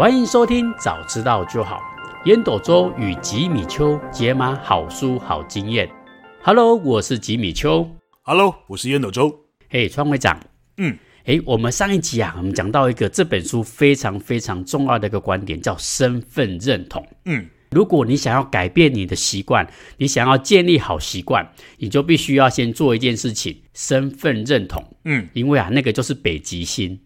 欢迎收听，早知道就好。烟斗周与吉米秋解码好书好经验。Hello，我是吉米秋。Hello，我是烟斗周。嘿，川会长。嗯，诶，我们上一集啊，我们讲到一个这本书非常非常重要的一个观点，叫身份认同。嗯，如果你想要改变你的习惯，你想要建立好习惯，你就必须要先做一件事情，身份认同。嗯，因为啊，那个就是北极星。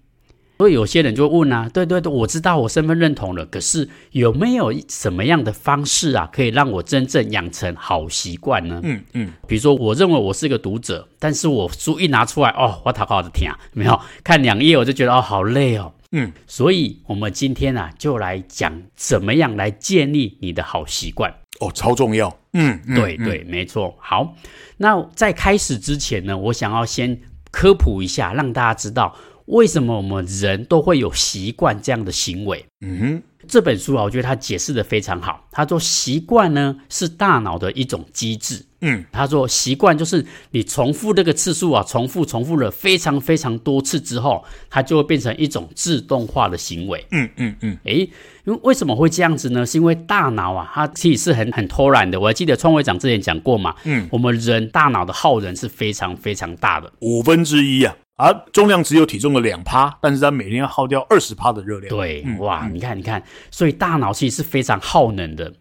所以有些人就问啊，对对对，我知道我身份认同了，可是有没有什么样的方式啊，可以让我真正养成好习惯呢？嗯嗯，比如说，我认为我是一个读者，但是我书一拿出来，哦，我好好的听，没有 看两页我就觉得哦，好累哦。嗯，所以我们今天啊，就来讲怎么样来建立你的好习惯。哦，超重要。嗯，嗯对对，没错。好，那在开始之前呢，我想要先科普一下，让大家知道。为什么我们人都会有习惯这样的行为？嗯哼，这本书啊，我觉得他解释的非常好。他说，习惯呢是大脑的一种机制。嗯，他说习惯就是你重复这个次数啊，重复重复了非常非常多次之后，它就会变成一种自动化的行为。嗯嗯嗯，诶，因为为什么会这样子呢？是因为大脑啊，它其实是很很偷懒的。我还记得创会长之前讲过嘛。嗯，我们人大脑的耗能是非常非常大的，五分之一啊。而、啊、重量只有体重的两趴，但是它每天要耗掉二十趴的热量。对，嗯、哇，你看，你看，所以大脑其实是非常耗能的。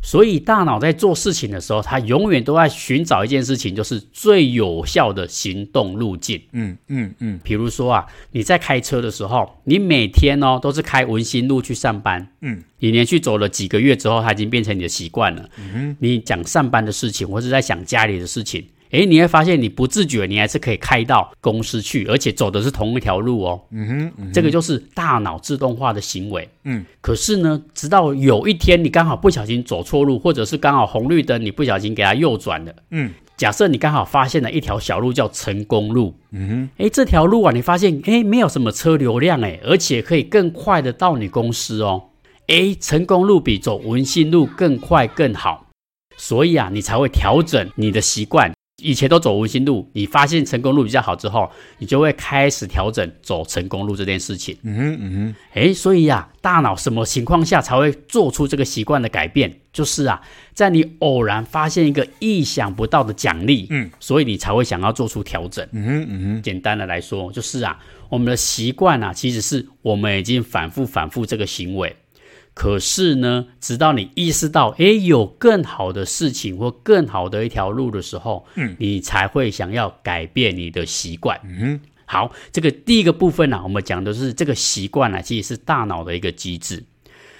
所以大脑在做事情的时候，它永远都在寻找一件事情，就是最有效的行动路径。嗯嗯嗯。比、嗯、如说啊，你在开车的时候，你每天哦都是开文心路去上班。嗯。你连续走了几个月之后，它已经变成你的习惯了。嗯哼。你讲上班的事情，或是在想家里的事情。诶，你会发现你不自觉，你还是可以开到公司去，而且走的是同一条路哦。嗯哼，嗯哼，这个就是大脑自动化的行为。嗯，可是呢，直到有一天你刚好不小心走错路，或者是刚好红绿灯你不小心给它右转了。嗯，假设你刚好发现了一条小路叫成功路。嗯哼，诶，这条路啊，你发现诶没有什么车流量诶，而且可以更快的到你公司哦。诶，成功路比走文心路更快更好，所以啊，你才会调整你的习惯。以前都走文心路，你发现成功路比较好之后，你就会开始调整走成功路这件事情。嗯哼，嗯哼，诶，所以啊，大脑什么情况下才会做出这个习惯的改变？就是啊，在你偶然发现一个意想不到的奖励，嗯，所以你才会想要做出调整。嗯哼，嗯哼，简单的来说，就是啊，我们的习惯啊，其实是我们已经反复反复这个行为。可是呢，直到你意识到，诶，有更好的事情或更好的一条路的时候，嗯，你才会想要改变你的习惯。嗯，好，这个第一个部分呢、啊，我们讲的是这个习惯呢、啊，其实是大脑的一个机制。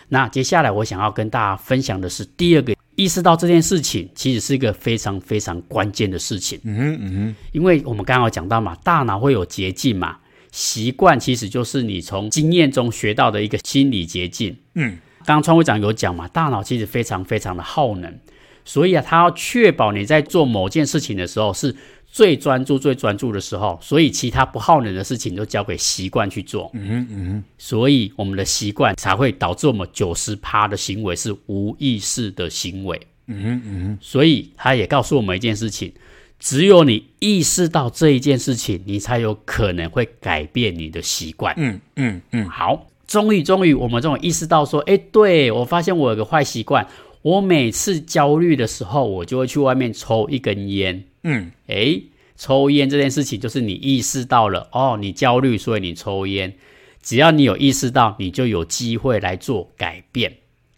那接下来我想要跟大家分享的是第二个，意识到这件事情其实是一个非常非常关键的事情。嗯哼，嗯哼，因为我们刚刚有讲到嘛，大脑会有捷径嘛，习惯其实就是你从经验中学到的一个心理捷径。嗯。刚刚创会长有讲嘛，大脑其实非常非常的耗能，所以啊，他要确保你在做某件事情的时候是最专注、最专注的时候，所以其他不耗能的事情都交给习惯去做。嗯哼嗯哼，所以我们的习惯才会导致我们九十趴的行为是无意识的行为。嗯哼嗯哼，所以他也告诉我们一件事情：只有你意识到这一件事情，你才有可能会改变你的习惯。嗯嗯嗯，好。终于，终于，我们这种意识到说，哎，对，我发现我有个坏习惯，我每次焦虑的时候，我就会去外面抽一根烟。嗯，哎，抽烟这件事情，就是你意识到了，哦，你焦虑，所以你抽烟。只要你有意识到，你就有机会来做改变。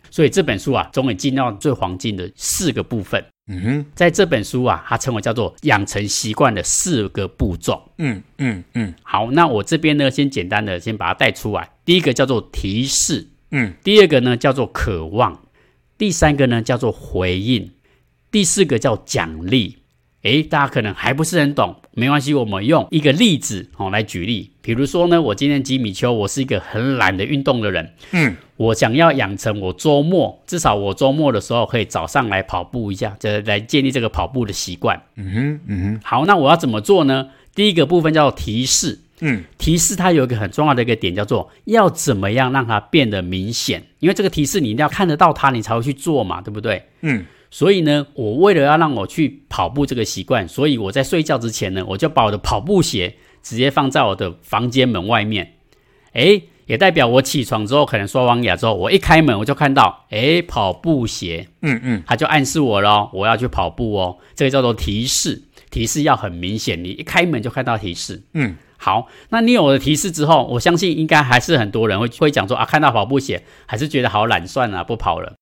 所以这本书啊，终于进到最黄金的四个部分。嗯哼，在这本书啊，它称为叫做养成习惯的四个步骤。嗯嗯嗯，好，那我这边呢，先简单的先把它带出来。第一个叫做提示，嗯，第二个呢叫做渴望，第三个呢叫做回应，第四个叫奖励。诶，大家可能还不是很懂，没关系，我们用一个例子哦来举例。比如说呢，我今天吉米丘，我是一个很懒的运动的人，嗯，我想要养成我周末至少我周末的时候可以早上来跑步一下，这来建立这个跑步的习惯。嗯哼，嗯哼，好，那我要怎么做呢？第一个部分叫做提示，嗯，提示它有一个很重要的一个点，叫做要怎么样让它变得明显，因为这个提示你一定要看得到它，你才会去做嘛，对不对？嗯。所以呢，我为了要让我去跑步这个习惯，所以我在睡觉之前呢，我就把我的跑步鞋直接放在我的房间门外面。诶，也代表我起床之后，可能刷完牙之后，我一开门我就看到，诶，跑步鞋，嗯嗯，它就暗示我咯，我要去跑步哦。这个叫做提示，提示要很明显，你一开门就看到提示。嗯，好，那你有了提示之后，我相信应该还是很多人会会讲说啊，看到跑步鞋还是觉得好懒，算了，不跑了。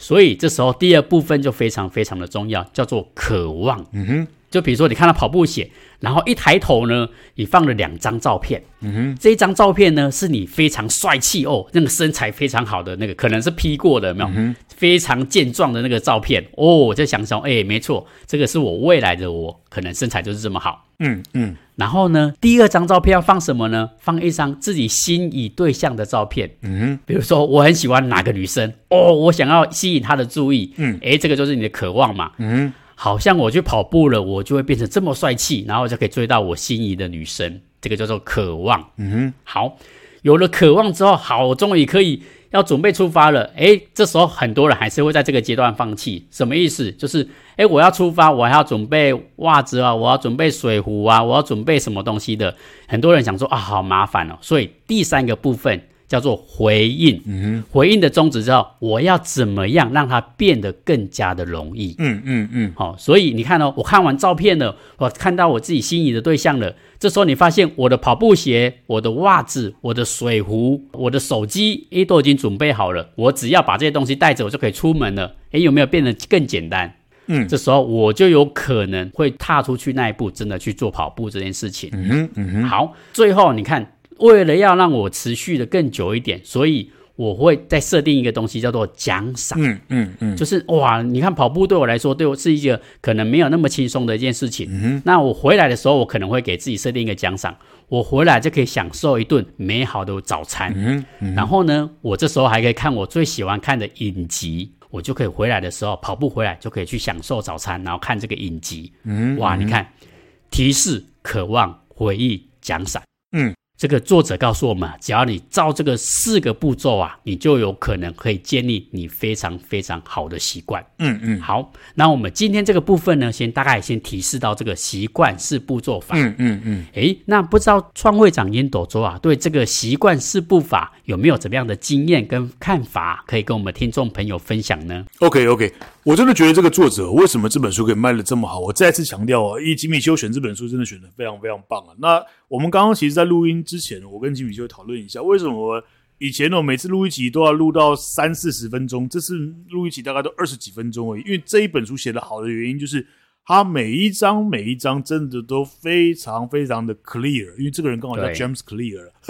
所以这时候第二部分就非常非常的重要，叫做渴望。嗯哼。就比如说，你看他跑步鞋，然后一抬头呢，你放了两张照片。嗯哼，这一张照片呢，是你非常帅气哦，那个身材非常好的那个，可能是 P 过的，有没有？嗯、非常健壮的那个照片哦，我就想说，哎，没错，这个是我未来的我，可能身材就是这么好。嗯嗯。然后呢，第二张照片要放什么呢？放一张自己心仪对象的照片。嗯哼，比如说我很喜欢哪个女生哦，我想要吸引她的注意。嗯，哎，这个就是你的渴望嘛。嗯。好像我去跑步了，我就会变成这么帅气，然后就可以追到我心仪的女生。这个叫做渴望。嗯哼，好，有了渴望之后，好，我终于可以要准备出发了。诶，这时候很多人还是会在这个阶段放弃。什么意思？就是，诶，我要出发，我还要准备袜子啊，我要准备水壶啊，我要准备什么东西的。很多人想说啊，好麻烦哦。所以第三个部分。叫做回应，嗯，回应的宗旨之后，我要怎么样让它变得更加的容易？嗯嗯嗯，好、哦，所以你看哦，我看完照片了，我看到我自己心仪的对象了，这时候你发现我的跑步鞋、我的袜子、我的水壶、我的手机，诶，都已经准备好了，我只要把这些东西带着，我就可以出门了。诶，有没有变得更简单？嗯，这时候我就有可能会踏出去那一步，真的去做跑步这件事情。嗯哼，嗯哼，好，最后你看。为了要让我持续的更久一点，所以我会再设定一个东西，叫做奖赏。嗯嗯嗯，就是哇，你看跑步对我来说，对我是一个可能没有那么轻松的一件事情。嗯，那我回来的时候，我可能会给自己设定一个奖赏，我回来就可以享受一顿美好的早餐。嗯嗯，然后呢，我这时候还可以看我最喜欢看的影集，我就可以回来的时候跑步回来就可以去享受早餐，然后看这个影集。嗯，哇，你看，提示、渴望、回忆、奖赏。嗯。这个作者告诉我们，只要你照这个四个步骤啊，你就有可能可以建立你非常非常好的习惯。嗯嗯，好，那我们今天这个部分呢，先大概先提示到这个习惯四步骤法。嗯嗯嗯，诶，那不知道创会长烟斗周啊，对这个习惯四步法有没有怎么样的经验跟看法，可以跟我们听众朋友分享呢？OK OK，我真的觉得这个作者为什么这本书可以卖的这么好？我再次强调啊，因为吉米修选这本书真的选的非常非常棒啊。那我们刚刚其实，在录音之前，我跟吉米修讨论一下，为什么以前呢，每次录一集都要录到三四十分钟，这次录一集大概都二十几分钟而已。因为这一本书写的好的原因，就是它每一章每一章真的都非常非常的 clear。因为这个人刚好叫 James Clear，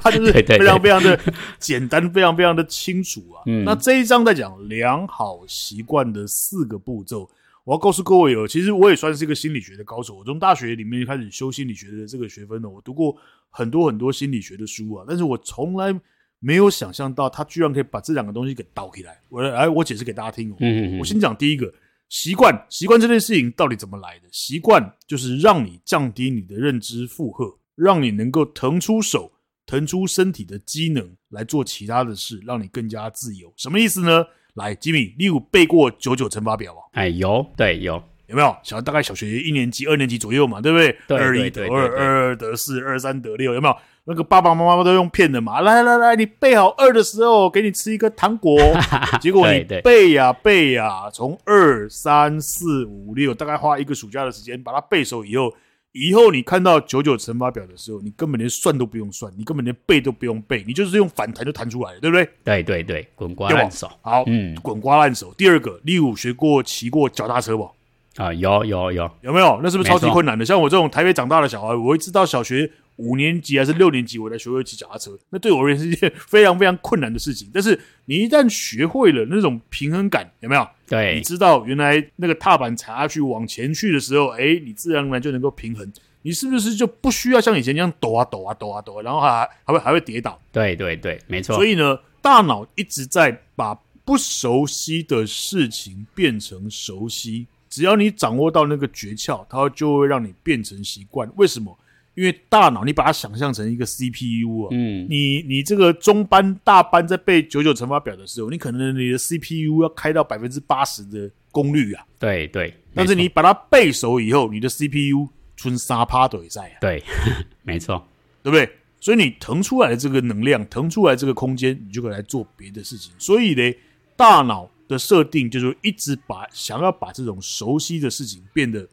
他就是非常非常的 简单，非常非常的清楚啊。那这一章在讲良好习惯的四个步骤。我要告诉各位哦，其实我也算是一个心理学的高手。我从大学里面开始修心理学的这个学分呢，我读过很多很多心理学的书啊，但是我从来没有想象到他居然可以把这两个东西给倒起来。我来，我解释给大家听哦。嗯嗯。我先讲第一个习惯，习惯这件事情到底怎么来的？习惯就是让你降低你的认知负荷，让你能够腾出手、腾出身体的机能来做其他的事，让你更加自由。什么意思呢？来，吉米，你有背过九九乘法表吗？哎，有，对，有，有没有？小大概小学一年级、二年级左右嘛，对不对？对，二一得二，二二得四，二三得六，有没有？那个爸爸妈妈都用骗的嘛。来来来，你背好二的时候，给你吃一个糖果。结果你背呀背呀，从二三四五六，大概花一个暑假的时间把它背熟以后。以后你看到九九乘法表的时候，你根本连算都不用算，你根本连背都不用背，你就是用反弹就弹出来了，对不对？对对对，滚瓜烂熟。好，嗯，滚瓜烂熟。第二个，你有学过骑过脚踏车不？啊，有有有，有没有？那是不是超级困难的？像我这种台北长大的小孩，我会知道小学。五年级还是六年级，我才学会骑脚踏车。那对我而言是一件非常非常困难的事情。但是你一旦学会了那种平衡感，有没有？对，你知道原来那个踏板踩下去往前去的时候，哎，你自然而然就能够平衡。你是不是就不需要像以前那样抖啊抖啊抖啊抖啊，然后还还会还会跌倒？对对对，没错。所以呢，大脑一直在把不熟悉的事情变成熟悉。只要你掌握到那个诀窍，它就会让你变成习惯。为什么？因为大脑，你把它想象成一个 CPU 啊，嗯，你你这个中班、大班在背九九乘法表的时候，你可能你的 CPU 要开到百分之八十的功率啊，对对。但是你把它背熟以后，你的 CPU 存沙趴都在啊，对，没错，对不对？所以你腾出来的这个能量，腾出来这个空间，你就可以来做别的事情。所以呢，大脑的设定就是一直把想要把这种熟悉的事情变得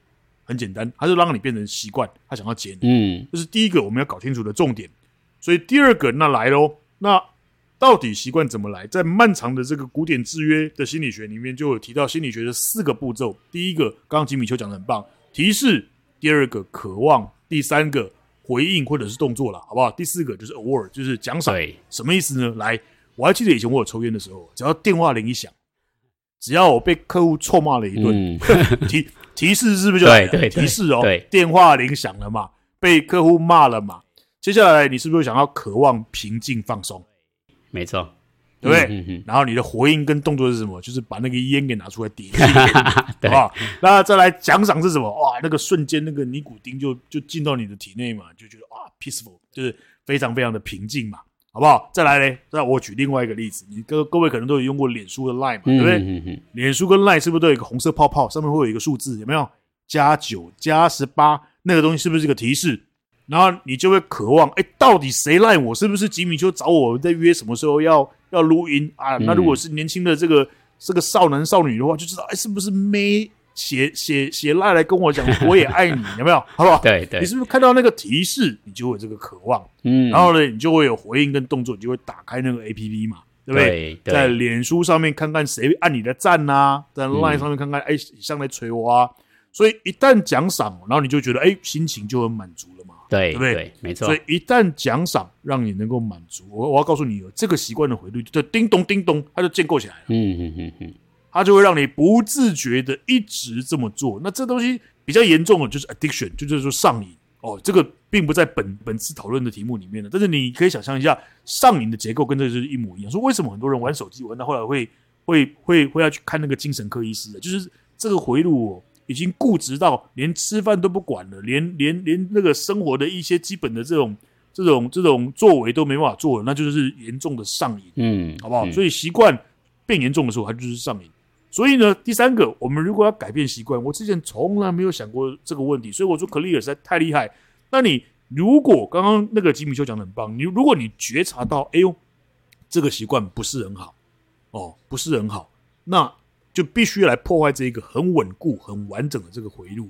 很简单，他就让你变成习惯，他想要解你。嗯，这是第一个我们要搞清楚的重点。所以第二个那来喽，那到底习惯怎么来？在漫长的这个古典制约的心理学里面，就有提到心理学的四个步骤。第一个，刚刚吉米邱讲的很棒，提示；第二个，渴望；第三个。回应或者是动作了，好不好？第四个就是 award，就是奖赏。什么意思呢？来，我还记得以前我有抽烟的时候，只要电话铃一响，只要我被客户臭骂了一顿，嗯、提提示是不是就提示哦，对，电话铃响了嘛，被客户骂了嘛，接下来你是不是想要渴望平静放松？没错。对不对？嗯、哼哼然后你的回应跟动作是什么？就是把那个烟给拿出来点一下，对好不好？那再来奖赏是什么？哇，那个瞬间那个尼古丁就就进到你的体内嘛，就觉得啊，peaceful，就是非常非常的平静嘛，好不好？再来嘞，那我举另外一个例子，你各各位可能都有用过脸书的 Line 嘛，对不对？脸书跟 Line 是不是都有一个红色泡泡，上面会有一个数字，有没有？加九加十八，那个东西是不是一个提示？然后你就会渴望，哎，到底谁赖我？是不是吉米就找我在约什么时候要要录音啊？那如果是年轻的这个这个少男少女的话，就知道哎，是不是妹写写写赖来跟我讲 我也爱你，有没有？好不好？对对，你是不是看到那个提示，你就会有这个渴望？嗯，然后呢，你就会有回应跟动作，你就会打开那个 APP 嘛，对不对？对，在脸书上面看看谁按你的赞呐，在 Line 上面看看哎，上来捶我啊。所以一旦奖赏，然后你就觉得哎，心情就很满足了嘛。对，对不对？对，没错。所以一旦奖赏让你能够满足，我我要告诉你，有这个习惯的回路就叮咚叮咚，它就建构起来了。嗯嗯嗯嗯，它就会让你不自觉的一直这么做。那这东西比较严重的，就是 addiction，就就是说上瘾哦。这个并不在本本次讨论的题目里面的，但是你可以想象一下，上瘾的结构跟这个就是一模一样。说为什么很多人玩手机玩到后来会会会会要去看那个精神科医师的？就是这个回路哦。已经固执到连吃饭都不管了，连连连那个生活的一些基本的这种这种这种作为都没办法做了，那就是严重的上瘾，嗯，好不好？嗯、所以习惯变严重的时候，它就是上瘾。所以呢，第三个，我们如果要改变习惯，我之前从来没有想过这个问题，所以我说 Clear 实在太厉害。那你如果刚刚那个吉米修讲的很棒，你如果你觉察到，哎呦，这个习惯不是很好，哦，不是很好，那。就必须来破坏这一个很稳固、很完整的这个回路，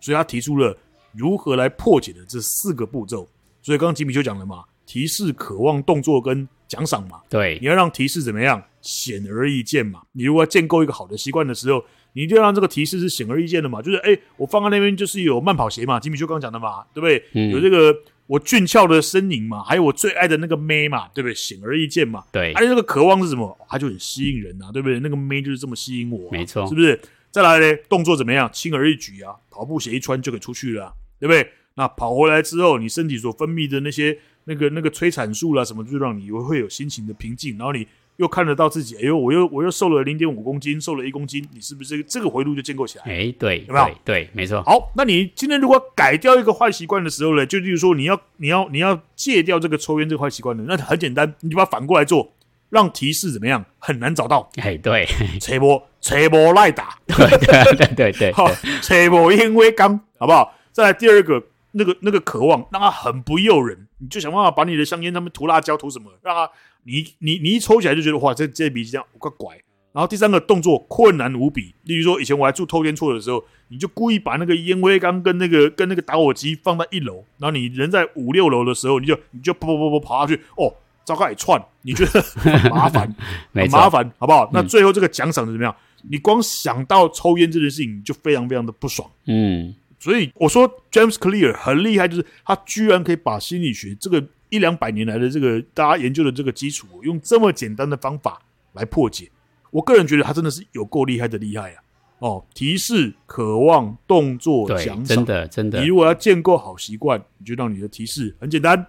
所以他提出了如何来破解的这四个步骤。所以刚刚吉米修讲了嘛，提示、渴望、动作跟奖赏嘛。对，你要让提示怎么样？显而易见嘛。你如果要建构一个好的习惯的时候，你一定要让这个提示是显而易见的嘛。就是哎，我放在那边就是有慢跑鞋嘛，吉米就刚刚讲的嘛，对不对？嗯、有这个。我俊俏的身影嘛，还有我最爱的那个妹嘛，对不对？显而易见嘛。对，而且这个渴望是什么？它就很吸引人呐、啊，对不对？那个妹就是这么吸引我、啊，没错，是不是？再来嘞，动作怎么样？轻而易举啊，跑步鞋一穿就可以出去了、啊，对不对？那跑回来之后，你身体所分泌的那些那个那个催产素啦什么，就让你会有心情的平静，然后你。又看得到自己，哎呦，我又我又瘦了零点五公斤，瘦了一公斤，你是不是这个回路就建构起来？哎，对，有没有？对，对，没错。好，那你今天如果改掉一个坏习惯的时候呢，就例如说你要你要你要戒掉这个抽烟这个坏习惯的，那很简单，你就把它反过来做，让提示怎么样很难找到。哎，对，吹波吹波赖打，对对对对对，好，吹波因为刚，好不好？再来第二个，那个那个渴望，让它很不诱人，你就想办法把你的香烟上面涂辣椒涂什么，让它。你你你一抽起来就觉得哇，这这笔这样怪怪。然后第三个动作困难无比，例如说以前我还住透天厝的时候，你就故意把那个烟灰缸跟那个跟那个打火机放在一楼，然后你人在五六楼的时候，你就你就跑跑跑跑下去，哦，糟糕一串，你觉得很麻烦，很麻烦，好不好？那最后这个奖赏怎么样？你光想到抽烟这件事情，你就非常非常的不爽。嗯，所以我说 James Clear 很厉害，就是他居然可以把心理学这个。一两百年来的这个大家研究的这个基础，用这么简单的方法来破解，我个人觉得他真的是有够厉害的厉害啊！哦，提示、渴望、动作、奖赏，真的真的。你如果要建构好习惯，你就让你的提示很简单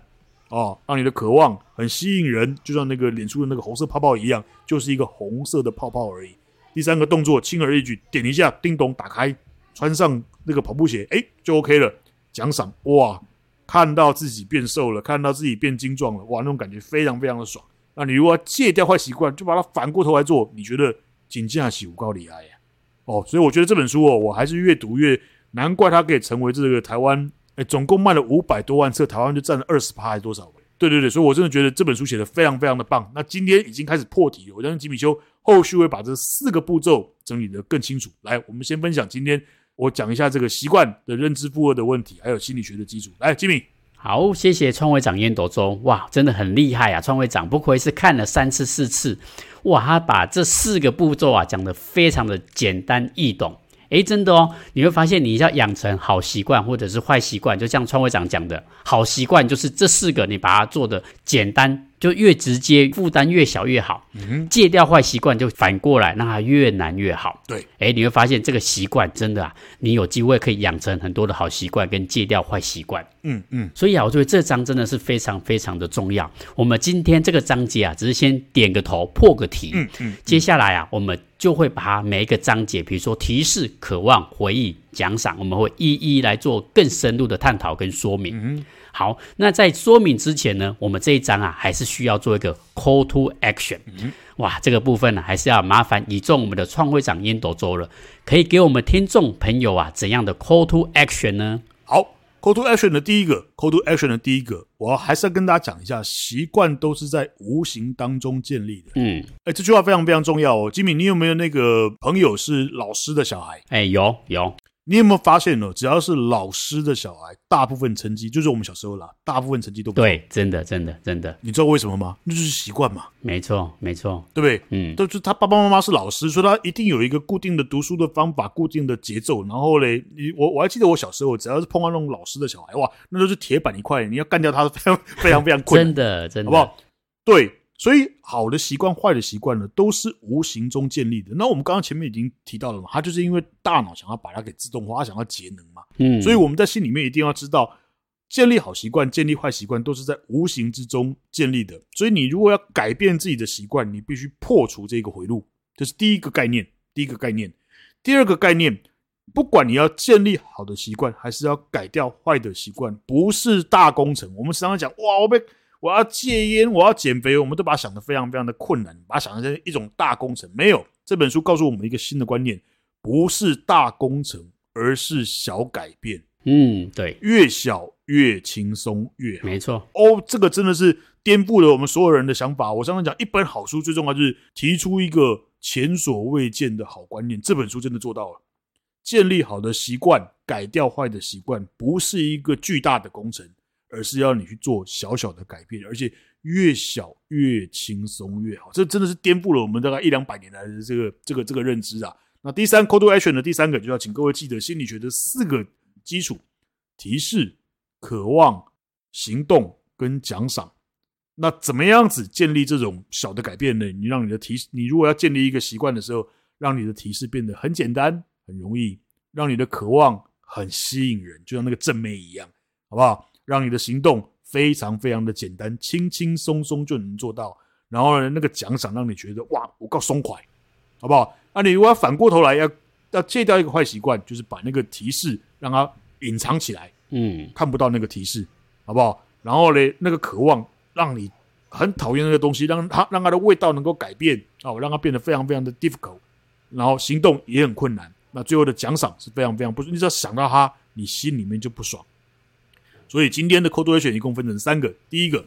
哦，让你的渴望很吸引人，就像那个脸书的那个红色泡泡一样，就是一个红色的泡泡而已。第三个动作轻而易举，点一下，叮咚，打开，穿上那个跑步鞋，哎，就 OK 了。奖赏，哇！看到自己变瘦了，看到自己变精壮了，哇，那种感觉非常非常的爽。那你如果要戒掉坏习惯，就把它反过头来做，你觉得紧接起有够厉害呀？哦，所以我觉得这本书哦，我还是越读越难怪它可以成为这个台湾，哎，总共卖了五百多万册，台湾就占了二十趴还是多少？对对对，所以我真的觉得这本书写得非常非常的棒。那今天已经开始破题了，我相信吉米修后续会把这四个步骤整理得更清楚。来，我们先分享今天我讲一下这个习惯的认知负荷的问题，还有心理学的基础。来，吉米。好，谢谢创会长烟斗中，哇，真的很厉害啊！创会长不愧是看了三次四次，哇，他把这四个步骤啊讲得非常的简单易懂。诶，真的哦，你会发现你要养成好习惯或者是坏习惯，就像创会长讲的，好习惯就是这四个，你把它做的简单。就越直接，负担越小越好。嗯，戒掉坏习惯就反过来，让它越难越好。对，哎，你会发现这个习惯真的啊，你有机会可以养成很多的好习惯，跟戒掉坏习惯。嗯嗯，所以啊，我觉得这章真的是非常非常的重要。我们今天这个章节啊，只是先点个头，破个题。嗯嗯，接下来啊，我们就会把它每一个章节，比如说提示、渴望、回忆、奖赏，我们会一一来做更深入的探讨跟说明。嗯。好，那在说明之前呢，我们这一章啊，还是需要做一个 call to action。嗯，哇，这个部分呢，还是要麻烦倚重我们的创会长烟斗周了，可以给我们听众朋友啊怎样的 call to action 呢？好，call to action 的第一个，call to action 的第一个，我还是要跟大家讲一下，习惯都是在无形当中建立的。嗯，哎，这句话非常非常重要哦。吉米，你有没有那个朋友是老师的小孩？哎，有有。你有没有发现呢？只要是老师的小孩，大部分成绩就是我们小时候啦，大部分成绩都不对，真的，真的，真的。你知道为什么吗？那就是习惯嘛。没错，没错，对不对？嗯，都是他爸爸妈妈是老师，所以他一定有一个固定的读书的方法，固定的节奏。然后嘞，你我我还记得我小时候，只要是碰到那种老师的所以，好的习惯、坏的习惯呢，都是无形中建立的。那我们刚刚前面已经提到了嘛，它就是因为大脑想要把它给自动化，想要节能嘛。嗯，所以我们在心里面一定要知道，建立好习惯、建立坏习惯都是在无形之中建立的。所以，你如果要改变自己的习惯，你必须破除这个回路，这是第一个概念。第一个概念，第二个概念，不管你要建立好的习惯，还是要改掉坏的习惯，不是大工程。我们时常讲，哇，我被。我要戒烟，我要减肥，我们都把它想得非常非常的困难，把它想成一种大工程。没有，这本书告诉我们一个新的观念，不是大工程，而是小改变。嗯，对，越小越轻松越好。没错。哦，这个真的是颠覆了我们所有人的想法。我常常讲，一本好书最重要就是提出一个前所未见的好观念。这本书真的做到了，建立好的习惯，改掉坏的习惯，不是一个巨大的工程。而是要你去做小小的改变，而且越小越轻松越好。这真的是颠覆了我们大概一两百年来的这个这个这个认知啊！那第三 call to action 的第三个，就要请各位记得心理学的四个基础：提示、渴望、行动跟奖赏。那怎么样子建立这种小的改变呢？你让你的提，你如果要建立一个习惯的时候，让你的提示变得很简单、很容易，让你的渴望很吸引人，就像那个正妹一样，好不好？让你的行动非常非常的简单，轻轻松松就能做到。然后呢，那个奖赏让你觉得哇，我够松快，好不好？啊，你如果要反过头来要要戒掉一个坏习惯，就是把那个提示让它隐藏起来，嗯，看不到那个提示，好不好？然后呢，那个渴望让你很讨厌那个东西，让它让它的味道能够改变，哦，让它变得非常非常的 difficult。然后行动也很困难，那最后的奖赏是非常非常不，你只要想到它，你心里面就不爽。所以今天的 call to action 一共分成三个。第一个，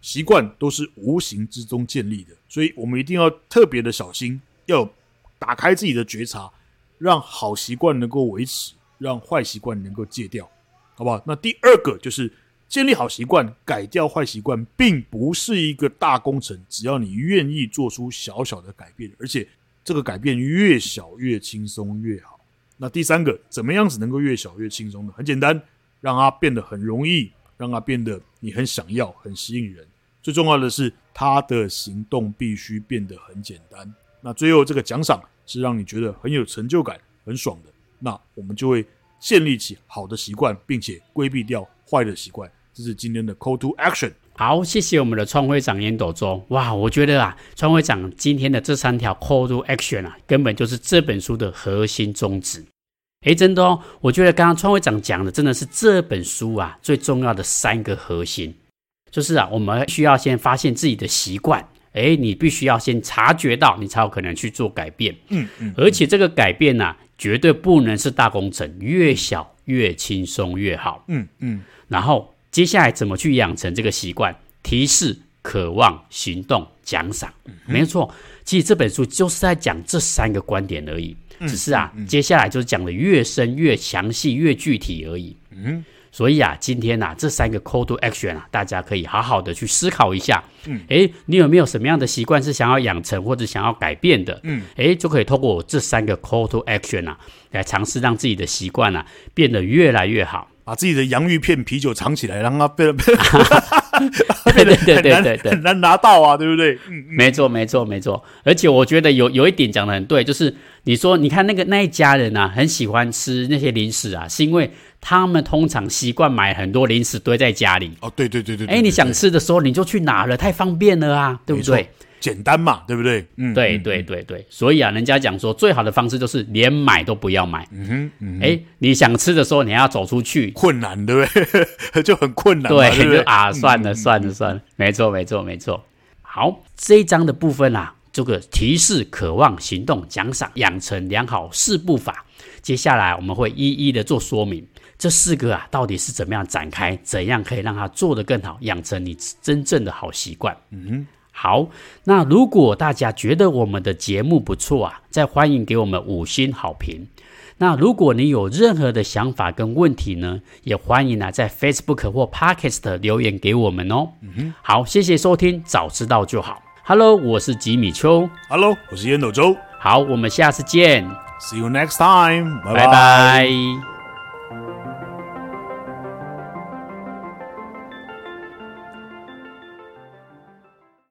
习惯都是无形之中建立的，所以我们一定要特别的小心，要打开自己的觉察，让好习惯能够维持，让坏习惯能够戒掉，好不好？那第二个就是建立好习惯，改掉坏习惯，并不是一个大工程，只要你愿意做出小小的改变，而且这个改变越小越轻松越好。那第三个，怎么样子能够越小越轻松呢？很简单。让它变得很容易，让它变得你很想要、很吸引人。最重要的是，它的行动必须变得很简单。那最后这个奖赏是让你觉得很有成就感、很爽的。那我们就会建立起好的习惯，并且规避掉坏的习惯。这是今天的 Call to Action。好，谢谢我们的创会长烟斗中。哇，我觉得啊，创会长今天的这三条 Call to Action 啊，根本就是这本书的核心宗旨。诶，真的哦，我觉得刚刚川会长讲的真的是这本书啊最重要的三个核心，就是啊，我们需要先发现自己的习惯，诶，你必须要先察觉到，你才有可能去做改变。嗯嗯，而且这个改变呢、啊，绝对不能是大工程，越小越轻松越好。嗯嗯，然后接下来怎么去养成这个习惯？提示、渴望、行动、奖赏。没错，其实这本书就是在讲这三个观点而已。只是啊，接下来就是讲的越深、越详细、越具体而已。嗯。所以啊，今天呐、啊，这三个 call to action 啊，大家可以好好的去思考一下。嗯，诶，你有没有什么样的习惯是想要养成或者想要改变的？嗯，诶，就可以透过我这三个 call to action 啊，来尝试让自己的习惯啊变得越来越好。把自己的洋芋片啤酒藏起来，让它变得 对对对对对对，很难拿到啊，对不对？嗯，没错没错没错。而且我觉得有有一点讲的很对，就是你说你看那个那一家人啊，很喜欢吃那些零食啊，是因为。他们通常习惯买很多零食堆在家里。哦，对对对对。哎，你想吃的时候你就去拿了，太方便了啊，对不对？简单嘛，对不对？嗯，对对对对。所以啊，人家讲说最好的方式就是连买都不要买。嗯哼。哎，你想吃的时候你还要走出去，困难，对不对？就很困难。对，就啊，算了算了算了。没错没错没错。好，这一章的部分啊，这个提示、渴望、行动、奖赏、养成良好四步法，接下来我们会一一的做说明。这四个啊，到底是怎么样展开？怎样可以让它做得更好，养成你真正的好习惯？嗯，好。那如果大家觉得我们的节目不错啊，再欢迎给我们五星好评。那如果你有任何的想法跟问题呢，也欢迎啊在 Facebook 或 Podcast 留言给我们哦。嗯哼，好，谢谢收听，早知道就好。Hello，我是吉米秋。Hello，我是烟斗周。好，我们下次见。See you next time。拜拜。拜拜。